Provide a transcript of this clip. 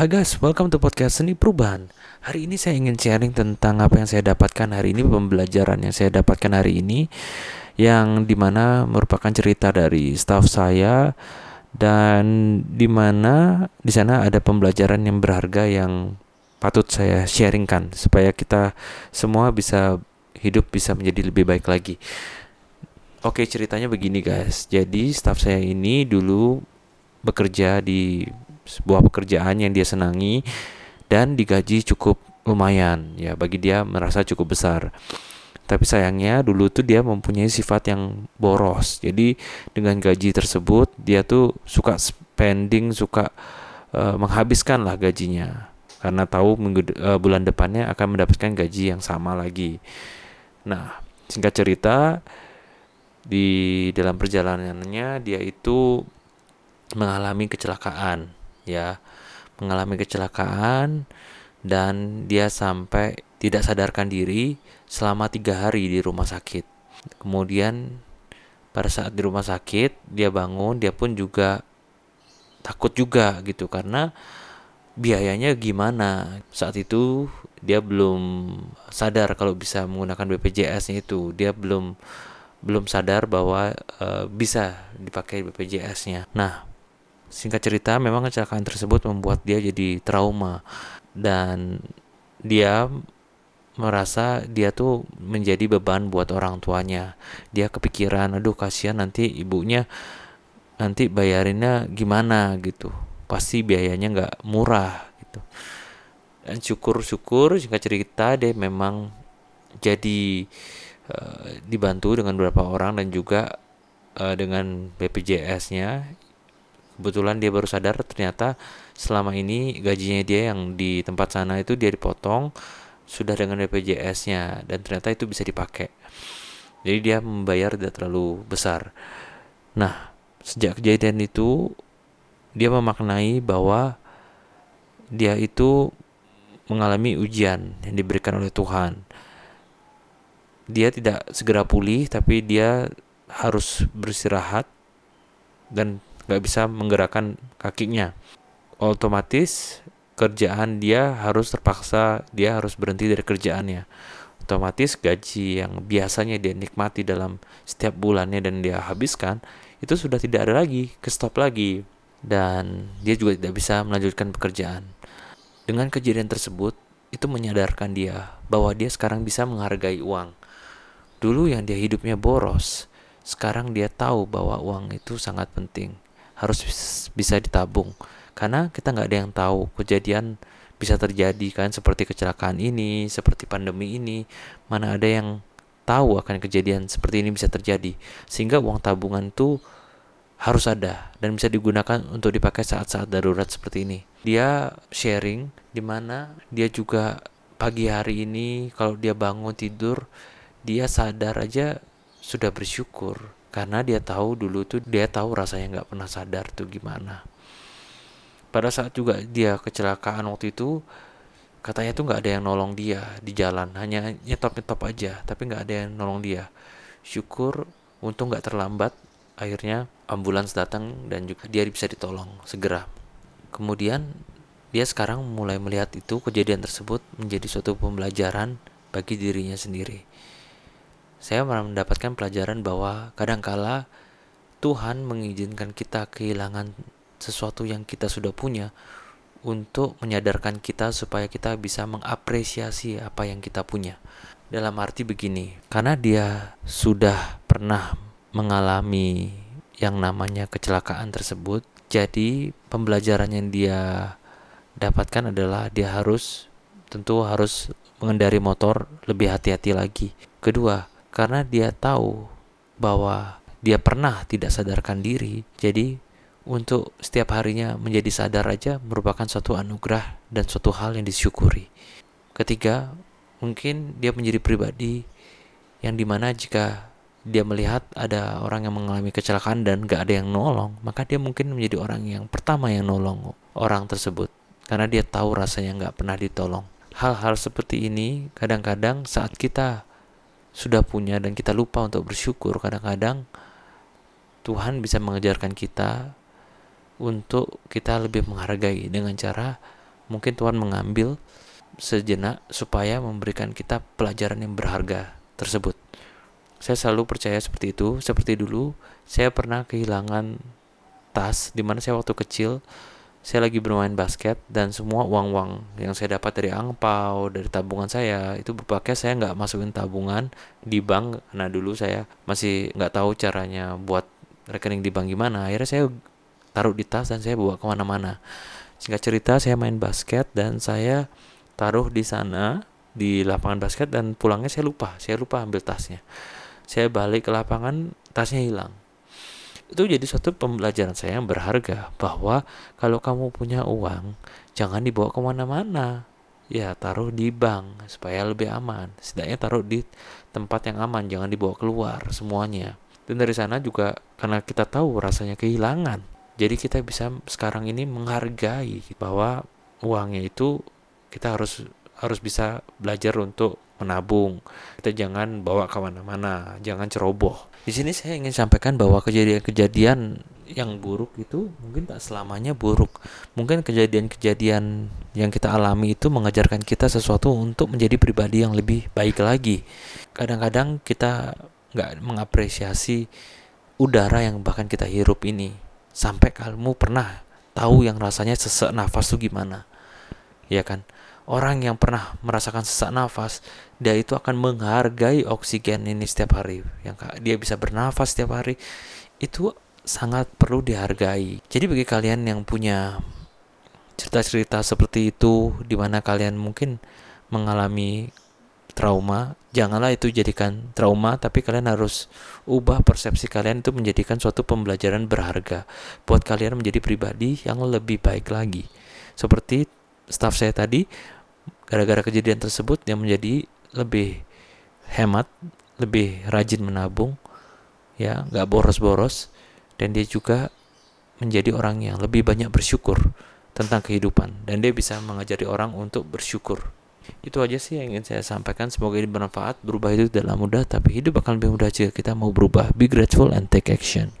Hai guys, welcome to podcast Seni Perubahan. Hari ini saya ingin sharing tentang apa yang saya dapatkan hari ini, pembelajaran yang saya dapatkan hari ini, yang di mana merupakan cerita dari staff saya dan di mana di sana ada pembelajaran yang berharga yang patut saya sharingkan supaya kita semua bisa hidup bisa menjadi lebih baik lagi. Oke ceritanya begini guys, jadi staff saya ini dulu bekerja di sebuah pekerjaan yang dia senangi dan digaji cukup lumayan ya bagi dia merasa cukup besar. Tapi sayangnya dulu tuh dia mempunyai sifat yang boros. Jadi dengan gaji tersebut dia tuh suka spending, suka uh, menghabiskan lah gajinya karena tahu minggu uh, bulan depannya akan mendapatkan gaji yang sama lagi. Nah, singkat cerita di dalam perjalanannya dia itu mengalami kecelakaan ya mengalami kecelakaan dan dia sampai tidak sadarkan diri selama tiga hari di rumah sakit. Kemudian pada saat di rumah sakit dia bangun dia pun juga takut juga gitu karena biayanya gimana saat itu dia belum sadar kalau bisa menggunakan BPJS itu dia belum belum sadar bahwa e, bisa dipakai BPJS-nya. Nah, Singkat cerita, memang kecelakaan tersebut membuat dia jadi trauma dan dia merasa dia tuh menjadi beban buat orang tuanya. Dia kepikiran, aduh kasihan nanti ibunya nanti bayarinnya gimana gitu. Pasti biayanya nggak murah gitu. Dan syukur-syukur singkat cerita dia memang jadi uh, dibantu dengan beberapa orang dan juga uh, dengan BPJS-nya kebetulan dia baru sadar ternyata selama ini gajinya dia yang di tempat sana itu dia dipotong sudah dengan BPJS-nya dan ternyata itu bisa dipakai. Jadi dia membayar tidak terlalu besar. Nah, sejak kejadian itu dia memaknai bahwa dia itu mengalami ujian yang diberikan oleh Tuhan. Dia tidak segera pulih tapi dia harus beristirahat dan nggak bisa menggerakkan kakinya. Otomatis kerjaan dia harus terpaksa dia harus berhenti dari kerjaannya. Otomatis gaji yang biasanya dia nikmati dalam setiap bulannya dan dia habiskan itu sudah tidak ada lagi ke stop lagi. Dan dia juga tidak bisa melanjutkan pekerjaan. Dengan kejadian tersebut itu menyadarkan dia bahwa dia sekarang bisa menghargai uang. Dulu yang dia hidupnya boros sekarang dia tahu bahwa uang itu sangat penting harus bisa ditabung. Karena kita nggak ada yang tahu kejadian bisa terjadi kan seperti kecelakaan ini seperti pandemi ini. Mana ada yang tahu akan kejadian seperti ini bisa terjadi. Sehingga uang tabungan itu harus ada dan bisa digunakan untuk dipakai saat-saat darurat seperti ini. Dia sharing di mana dia juga pagi hari ini kalau dia bangun tidur dia sadar aja sudah bersyukur karena dia tahu dulu tuh dia tahu rasanya nggak pernah sadar tuh gimana. Pada saat juga dia kecelakaan waktu itu katanya tuh nggak ada yang nolong dia di jalan. Hanya nyetop nyetop aja tapi nggak ada yang nolong dia. Syukur untung nggak terlambat akhirnya ambulans datang dan juga dia bisa ditolong segera. Kemudian dia sekarang mulai melihat itu kejadian tersebut menjadi suatu pembelajaran bagi dirinya sendiri saya mendapatkan pelajaran bahwa kadangkala Tuhan mengizinkan kita kehilangan sesuatu yang kita sudah punya untuk menyadarkan kita supaya kita bisa mengapresiasi apa yang kita punya. Dalam arti begini, karena dia sudah pernah mengalami yang namanya kecelakaan tersebut, jadi pembelajaran yang dia dapatkan adalah dia harus tentu harus mengendari motor lebih hati-hati lagi. Kedua, karena dia tahu bahwa dia pernah tidak sadarkan diri. Jadi untuk setiap harinya menjadi sadar aja merupakan suatu anugerah dan suatu hal yang disyukuri. Ketiga, mungkin dia menjadi pribadi yang di mana jika dia melihat ada orang yang mengalami kecelakaan dan gak ada yang nolong, maka dia mungkin menjadi orang yang pertama yang nolong orang tersebut. Karena dia tahu rasanya gak pernah ditolong. Hal-hal seperti ini kadang-kadang saat kita sudah punya dan kita lupa untuk bersyukur kadang-kadang Tuhan bisa mengejarkan kita untuk kita lebih menghargai dengan cara mungkin Tuhan mengambil sejenak supaya memberikan kita pelajaran yang berharga tersebut. Saya selalu percaya seperti itu. Seperti dulu, saya pernah kehilangan tas di mana saya waktu kecil saya lagi bermain basket dan semua uang-uang yang saya dapat dari angpau dari tabungan saya itu berpakai saya nggak masukin tabungan di bank. Nah dulu saya masih nggak tahu caranya buat rekening di bank gimana. Akhirnya saya taruh di tas dan saya bawa ke mana-mana. Singkat cerita saya main basket dan saya taruh di sana di lapangan basket dan pulangnya saya lupa. Saya lupa ambil tasnya. Saya balik ke lapangan tasnya hilang itu jadi suatu pembelajaran saya yang berharga bahwa kalau kamu punya uang jangan dibawa ke mana-mana. Ya taruh di bank supaya lebih aman. Setidaknya taruh di tempat yang aman jangan dibawa keluar semuanya. Dan dari sana juga karena kita tahu rasanya kehilangan jadi kita bisa sekarang ini menghargai bahwa uangnya itu kita harus harus bisa belajar untuk menabung. Kita jangan bawa ke mana-mana, jangan ceroboh. Di sini saya ingin sampaikan bahwa kejadian-kejadian yang buruk itu mungkin tak selamanya buruk. Mungkin kejadian-kejadian yang kita alami itu mengajarkan kita sesuatu untuk menjadi pribadi yang lebih baik lagi. Kadang-kadang kita nggak mengapresiasi udara yang bahkan kita hirup ini. Sampai kamu pernah tahu yang rasanya sesek nafas itu gimana. Ya kan? Orang yang pernah merasakan sesak nafas, dia itu akan menghargai oksigen ini setiap hari. Yang dia bisa bernafas setiap hari itu sangat perlu dihargai. Jadi bagi kalian yang punya cerita-cerita seperti itu di mana kalian mungkin mengalami trauma, janganlah itu jadikan trauma, tapi kalian harus ubah persepsi kalian itu menjadikan suatu pembelajaran berharga buat kalian menjadi pribadi yang lebih baik lagi. Seperti staff saya tadi, gara-gara kejadian tersebut dia menjadi lebih hemat lebih rajin menabung ya nggak boros-boros dan dia juga menjadi orang yang lebih banyak bersyukur tentang kehidupan dan dia bisa mengajari orang untuk bersyukur. Itu aja sih yang ingin saya sampaikan. Semoga ini bermanfaat. Berubah itu dalam mudah tapi hidup akan lebih mudah jika kita mau berubah. Be grateful and take action